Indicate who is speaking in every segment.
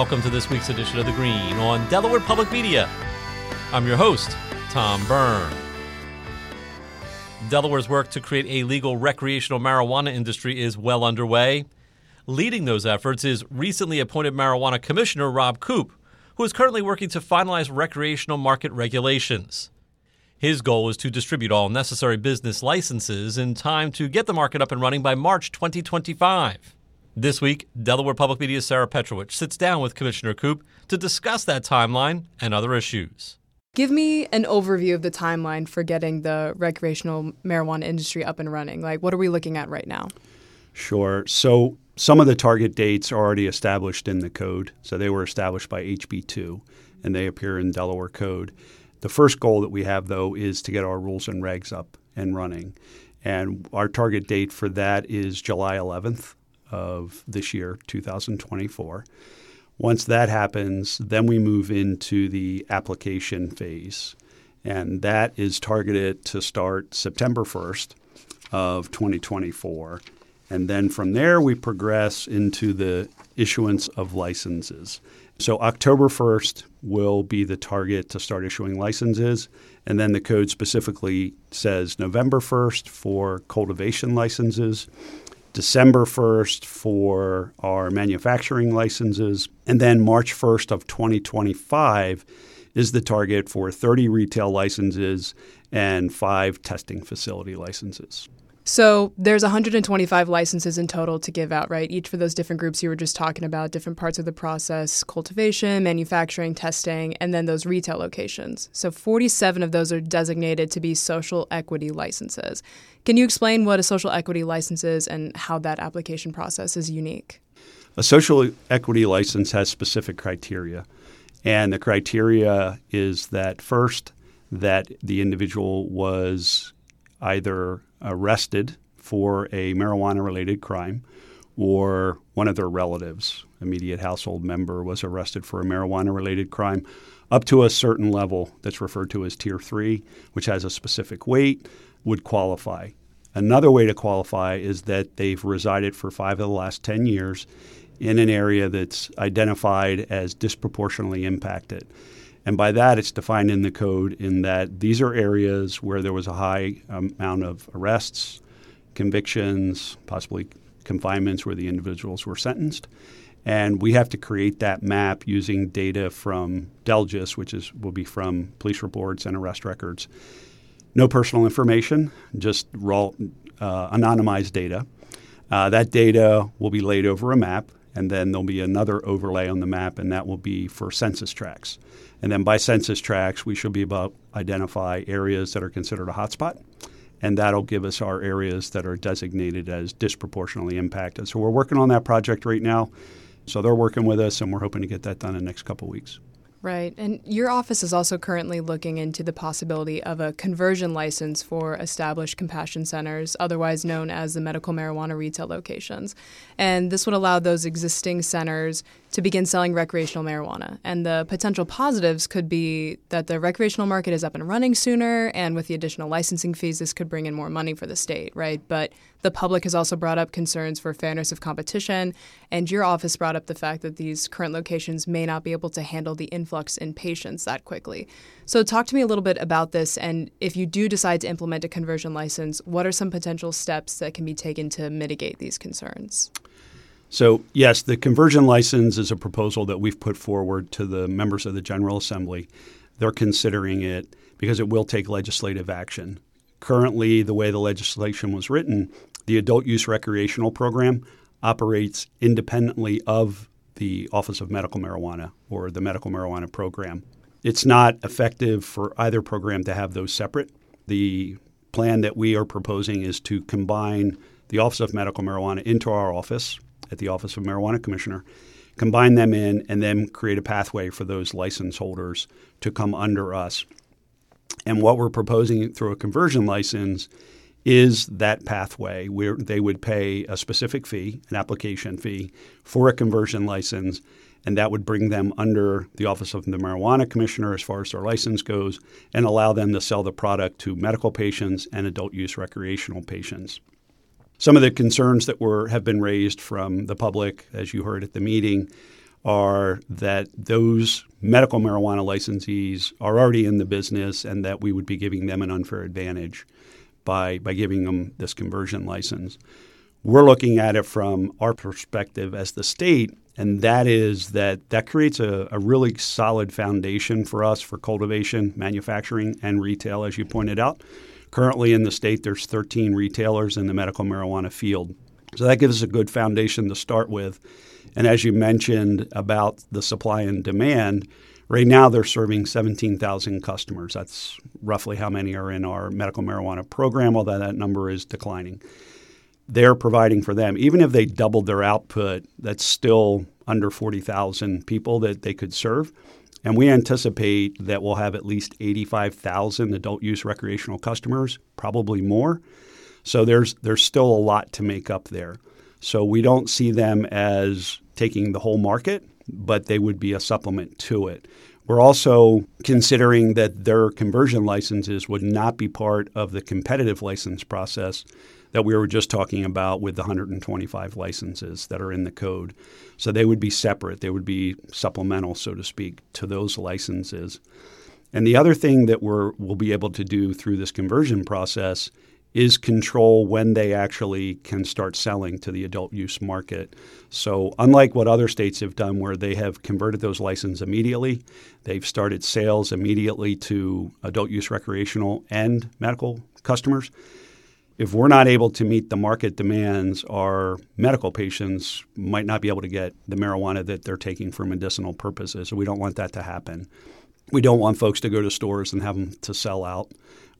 Speaker 1: welcome to this week's edition of The Green on Delaware Public Media. I'm your host, Tom Byrne. Delaware's work to create a legal recreational marijuana industry is well underway. Leading those efforts is recently appointed marijuana commissioner Rob Coupe, who is currently working to finalize recreational market regulations. His goal is to distribute all necessary business licenses in time to get the market up and running by March 2025. This week, Delaware Public Media's Sarah Petrowich sits down with Commissioner Coupe to discuss that timeline and other issues.
Speaker 2: Give me an overview of the timeline for getting the recreational marijuana industry up and running. Like, what are we looking at right now?
Speaker 3: Sure. So, some of the target dates are already established in the code. So, they were established by HB2 and they appear in Delaware Code. The first goal that we have, though, is to get our rules and regs up and running. And our target date for that is July 11th of this year, 2024. Once that happens, then we move into the application phase. And that is targeted to start September 1st of 2024. And then from there, we progress into the issuance of licenses. So October 1st will be the target to start issuing licenses. And then the code specifically says November 1st for cultivation licenses, December 1st for our manufacturing licenses, and then March 1st of 2025 is the target for 30 retail licenses and five testing facility licenses.
Speaker 2: So there's 125 licenses in total to give out, right? Each for those different groups you were just talking about, different parts of the process cultivation, manufacturing, testing, and then those retail locations. So 47 of those are designated to be social equity licenses. Can you explain what a social equity license is and how that application process is unique?
Speaker 3: A social equity license has specific criteria. And the criteria is that first, that the individual was either arrested for a marijuana related crime or one of their relatives, immediate household member, was arrested for a marijuana related crime up to a certain level that's referred to as tier three, which has a specific weight, would qualify. Another way to qualify is that they've resided for five of the last 10 years in an area that's identified as disproportionately impacted. And by that, it's defined in the code in that these are areas where there was a high amount of arrests, convictions, possibly confinements where the individuals were sentenced. And we have to create that map using data from DELGIS, which is will be from police reports and arrest records. No personal information, just raw, uh, anonymized data. Uh, that data will be laid over a map, and then there'll be another overlay on the map, and that will be for census tracts. And then by census tracts, we should be able to identify areas that are considered a hotspot, and that'll give us our areas that are designated as disproportionately impacted. So we're working on that project right now. So they're working with us, and we're hoping to get that done in the next couple weeks.
Speaker 2: Right. And your office is also currently looking into the possibility of a conversion license for established compassion centers, otherwise known as the medical marijuana retail locations. And this would allow those existing centers to begin selling recreational marijuana. And the potential positives could be that the recreational market is up and running sooner, and with the additional licensing fees, this could bring in more money for the state, right? But the public has also brought up concerns for fairness of competition, and your office brought up the fact that these current locations may not be able to handle the influx in patients that quickly. So, talk to me a little bit about this, and if you do decide to implement a conversion license, what are some potential steps that can be taken to mitigate these concerns?
Speaker 3: So, yes, the conversion license is a proposal that we've put forward to the members of the General Assembly. They're considering it because it will take legislative action. Currently, the way the legislation was written, the adult use recreational program operates independently of the Office of Medical Marijuana or the Medical Marijuana Program. It's not effective for either program to have those separate. The plan that we are proposing is to combine the Office of Medical Marijuana into our office at the Office of Marijuana Commissioner, combine them in, and then create a pathway for those license holders to come under us. And what we're proposing through a conversion license is that pathway where they would pay a specific fee, an application fee, for a conversion license, and that would bring them under the Office of the Marijuana Commissioner as far as their license goes and allow them to sell the product to medical patients and adult use recreational patients. Some of the concerns that were have been raised from the public, as you heard at the meeting, are that those medical marijuana licensees are already in the business and that we would be giving them an unfair advantage by, by giving them this conversion license. We're looking at it from our perspective as the state, and that is that that creates a, a really solid foundation for us for cultivation, manufacturing, and retail, as you pointed out. Currently in the state, there's 13 retailers in the medical marijuana field. So that gives us a good foundation to start with. And as you mentioned about the supply and demand, right now they're serving 17,000 customers. That's roughly how many are in our medical marijuana program, although that number is declining. They're providing for them. Even if they doubled their output, that's still under 40,000 people that they could serve. And we anticipate that we'll have at least 85,000 adult use recreational customers, probably more. So there's there's still a lot to make up there. So we don't see them as taking the whole market, but they would be a supplement to it. We're also considering that their conversion licenses would not be part of the competitive license process that we were just talking about with the 125 licenses that are in the code. So they would be separate, they would be supplemental, so to speak, to those licenses. And the other thing that we're, we'll be able to do through this conversion process is control when they actually can start selling to the adult use market. So, unlike what other states have done, where they have converted those licenses immediately, they've started sales immediately to adult use recreational and medical customers. If we're not able to meet the market demands, our medical patients might not be able to get the marijuana that they're taking for medicinal purposes. So we don't want that to happen. We don't want folks to go to stores and have them to sell out.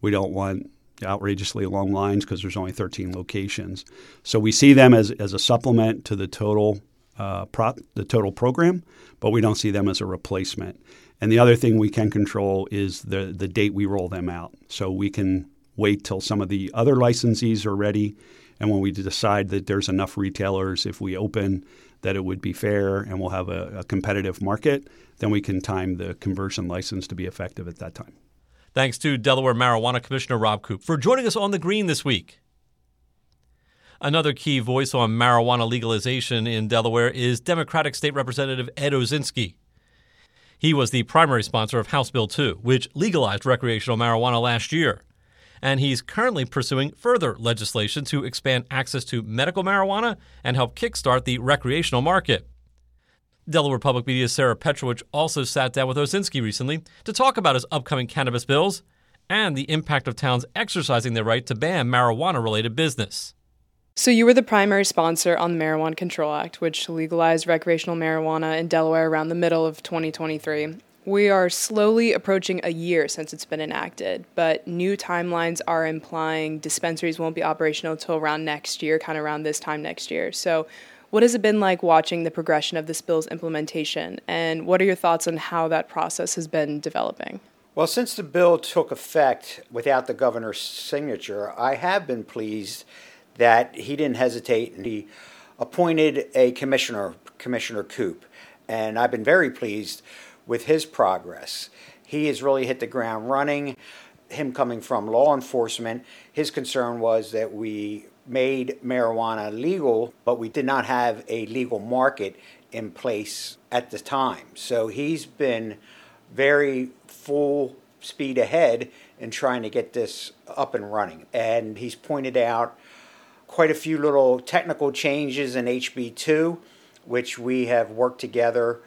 Speaker 3: We don't want outrageously long lines because there's only 13 locations. So we see them as, as a supplement to the total uh, the total program, but we don't see them as a replacement. And the other thing we can control is the the date we roll them out. So we can wait till some of the other licensees are ready, and when we decide that there's enough retailers, if we open that it would be fair and we'll have a, a competitive market, then we can time the conversion license to be effective at that time.
Speaker 1: Thanks to Delaware Marijuana Commissioner Rob Coupe for joining us on the green this week. Another key voice on marijuana legalization in Delaware is Democratic State Representative Ed Osienski. He was the primary sponsor of House Bill 2, which legalized recreational marijuana last year. And he's currently pursuing further legislation to expand access to medical marijuana and help kickstart the recreational market. Delaware Public Media's Sarah Petrowich also sat down with Osienski recently to talk about his upcoming cannabis bills and the impact of towns exercising their right to ban marijuana related business.
Speaker 2: So, you were the primary sponsor on the Marijuana Control Act, which legalized recreational marijuana in Delaware around the middle of 2023. We are slowly approaching a year since it's been enacted, but new timelines are implying dispensaries won't be operational until around next year, kind of around this time next year. So, what has it been like watching the progression of this bill's implementation, and what are your thoughts on how that process has been developing?
Speaker 4: Well, since the bill took effect without the governor's signature, I have been pleased that he didn't hesitate and he appointed a commissioner, Commissioner Coupe, and I've been very pleased with his progress. He has really hit the ground running. Him coming from law enforcement, his concern was that we made marijuana legal, but we did not have a legal market in place at the time. So he's been very full speed ahead in trying to get this up and running. And he's pointed out quite a few little technical changes in HB2, which we have worked together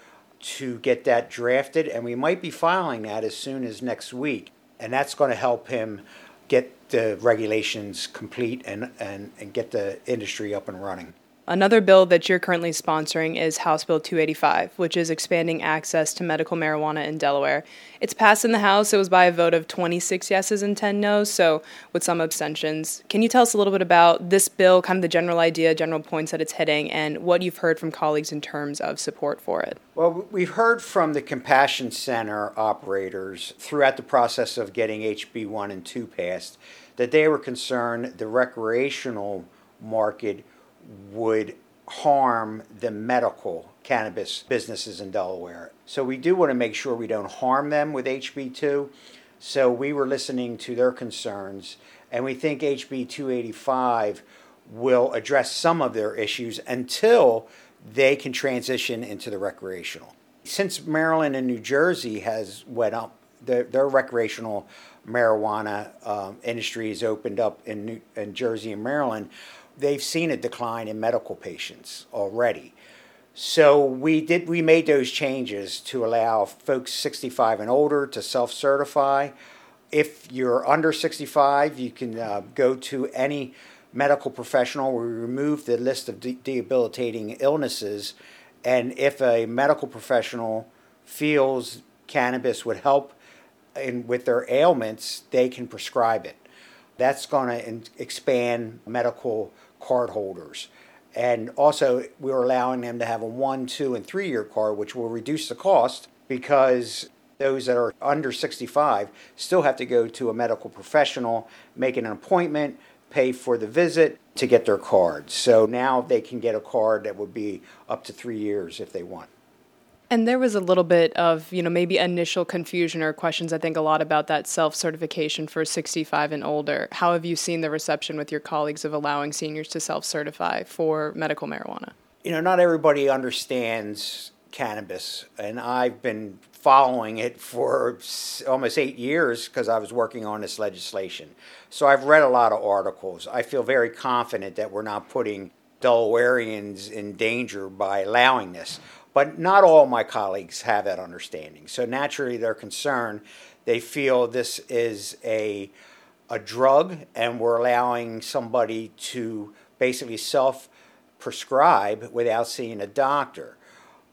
Speaker 4: to get that drafted. And we might be filing that as soon as next week. And that's going to help him get the regulations complete and, and, and get the industry up and running.
Speaker 2: Another bill that you're currently sponsoring is House Bill 285, which is expanding access to medical marijuana in Delaware. It's passed in the House. It was by a vote of 26 yeses and 10 noes, so with some abstentions. Can you tell us a little bit about this bill, kind of the general idea, general points that it's hitting, and what you've heard from colleagues in terms of support for it?
Speaker 4: Well, we've heard from the Compassion Center operators throughout the process of getting HB 1 and 2 passed that they were concerned the recreational market would harm the medical cannabis businesses in Delaware. So we do want to make sure we don't harm them with HB2. So we were listening to their concerns, and we think HB 285 will address some of their issues until they can transition into the recreational. Since Maryland and New Jersey has went up, their, their recreational marijuana um, industry has opened up in, New, in Jersey and Maryland. They've seen a decline in medical patients already. So we did we made those changes to allow folks 65 and older to self-certify. If you're under 65, you can uh, go to any medical professional. We removed the list of de- debilitating illnesses, and if a medical professional feels cannabis would help in, with their ailments, they can prescribe it. That's going to expand medical card holders. And also, we're allowing them to have a one, two, and three year card, which will reduce the cost because those that are under 65 still have to go to a medical professional, make an appointment, pay for the visit to get their card. So now they can get a card that would be up to three years if they want.
Speaker 2: And there was a little bit of, you know, maybe initial confusion or questions, I think, a lot about that self certification for 65 and older. How have you seen the reception with your colleagues of allowing seniors to self certify for medical marijuana?
Speaker 4: You know, not everybody understands cannabis, and I've been following it for almost eight years because I was working on this legislation. So I've read a lot of articles. I feel very confident that we're not putting Delawareans in danger by allowing this. But not all my colleagues have that understanding. So naturally, they're concerned. They feel this is a, a drug, and we're allowing somebody to basically self prescribe without seeing a doctor.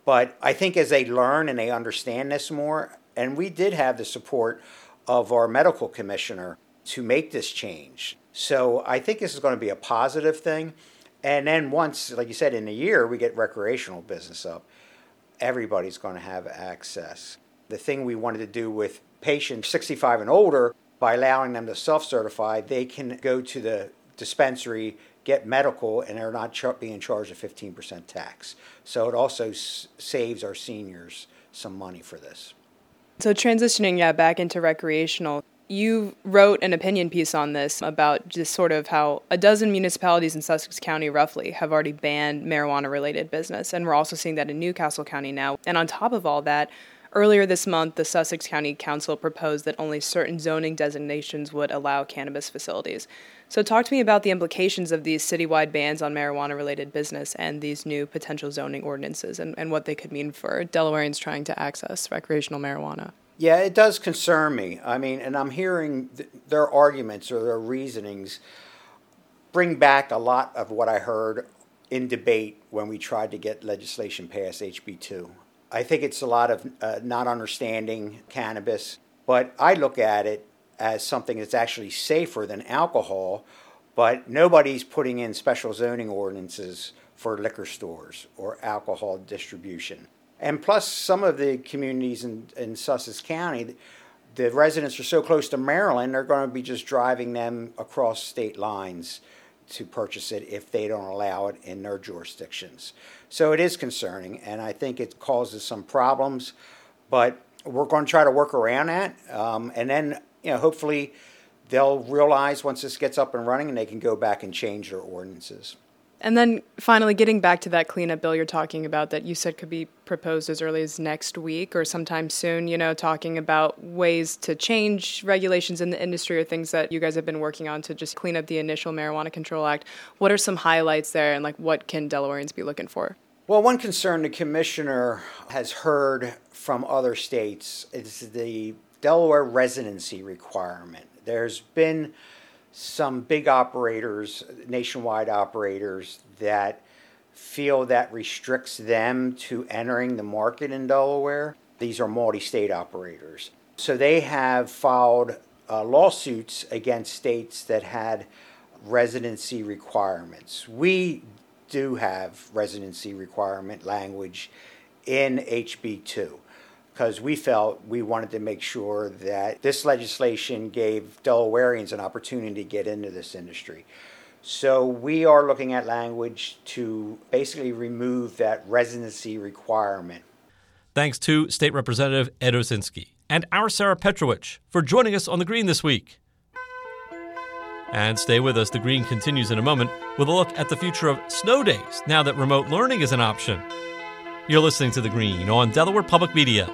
Speaker 4: But I think as they learn and they understand this more, and we did have the support of our medical commissioner to make this change. So I think this is going to be a positive thing. And then once, like you said, in a year, we get recreational business up everybody's going to have access. The thing we wanted to do with patients 65 and older, by allowing them to self certify, they can go to the dispensary, get medical, and they're not being charged a 15% tax. So it also s- saves our seniors some money for this.
Speaker 2: So transitioning, yeah, back into recreational, you wrote an opinion piece on this about just sort of how a dozen municipalities in Sussex County, roughly, have already banned marijuana related business. And we're also seeing that in New Castle County now. And on top of all that, earlier this month, the Sussex County Council proposed that only certain zoning designations would allow cannabis facilities. So, talk to me about the implications of these citywide bans on marijuana related business and these new potential zoning ordinances and, and what they could mean for Delawareans trying to access recreational marijuana.
Speaker 4: Yeah, it does concern me. I mean, and I'm hearing th- their arguments or their reasonings bring back a lot of what I heard in debate when we tried to get legislation passed, HB2. I think it's a lot of uh, not understanding cannabis, but I look at it as something that's actually safer than alcohol, but nobody's putting in special zoning ordinances for liquor stores or alcohol distribution. And plus, some of the communities in, in Sussex County, the residents are so close to Maryland, they're going to be just driving them across state lines to purchase it if they don't allow it in their jurisdictions. So it is concerning, and I think it causes some problems, but we're going to try to work around that. Um, and then, you know, hopefully they'll realize once this gets up and running and they can go back and change their ordinances.
Speaker 2: And then finally, getting back to that cleanup bill you're talking about that you said could be proposed as early as next week or sometime soon, you know, talking about ways to change regulations in the industry or things that you guys have been working on to just clean up the initial Marijuana Control Act. What are some highlights there and like what can Delawareans be looking for?
Speaker 4: Well, one concern the commissioner has heard from other states is the Delaware residency requirement. There's been some big operators, nationwide operators, that feel that restricts them to entering the market in Delaware. These are multi state operators. So they have filed uh, lawsuits against states that had residency requirements. We do have residency requirement language in HB2 because we felt we wanted to make sure that this legislation gave Delawareans an opportunity to get into this industry. So we are looking at language to basically remove that residency requirement.
Speaker 1: Thanks to State Representative Ed Osienski and our Sarah Petrowich for joining us on the Green this week. And stay with us. The Green continues in a moment with a look at the future of snow days now that remote learning is an option. You're listening to The Green on Delaware Public Media.